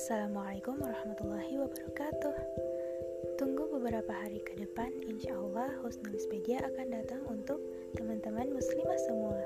Assalamualaikum warahmatullahi wabarakatuh. Tunggu beberapa hari ke depan, insya Allah Husnul Spedia akan datang untuk teman-teman muslimah semua.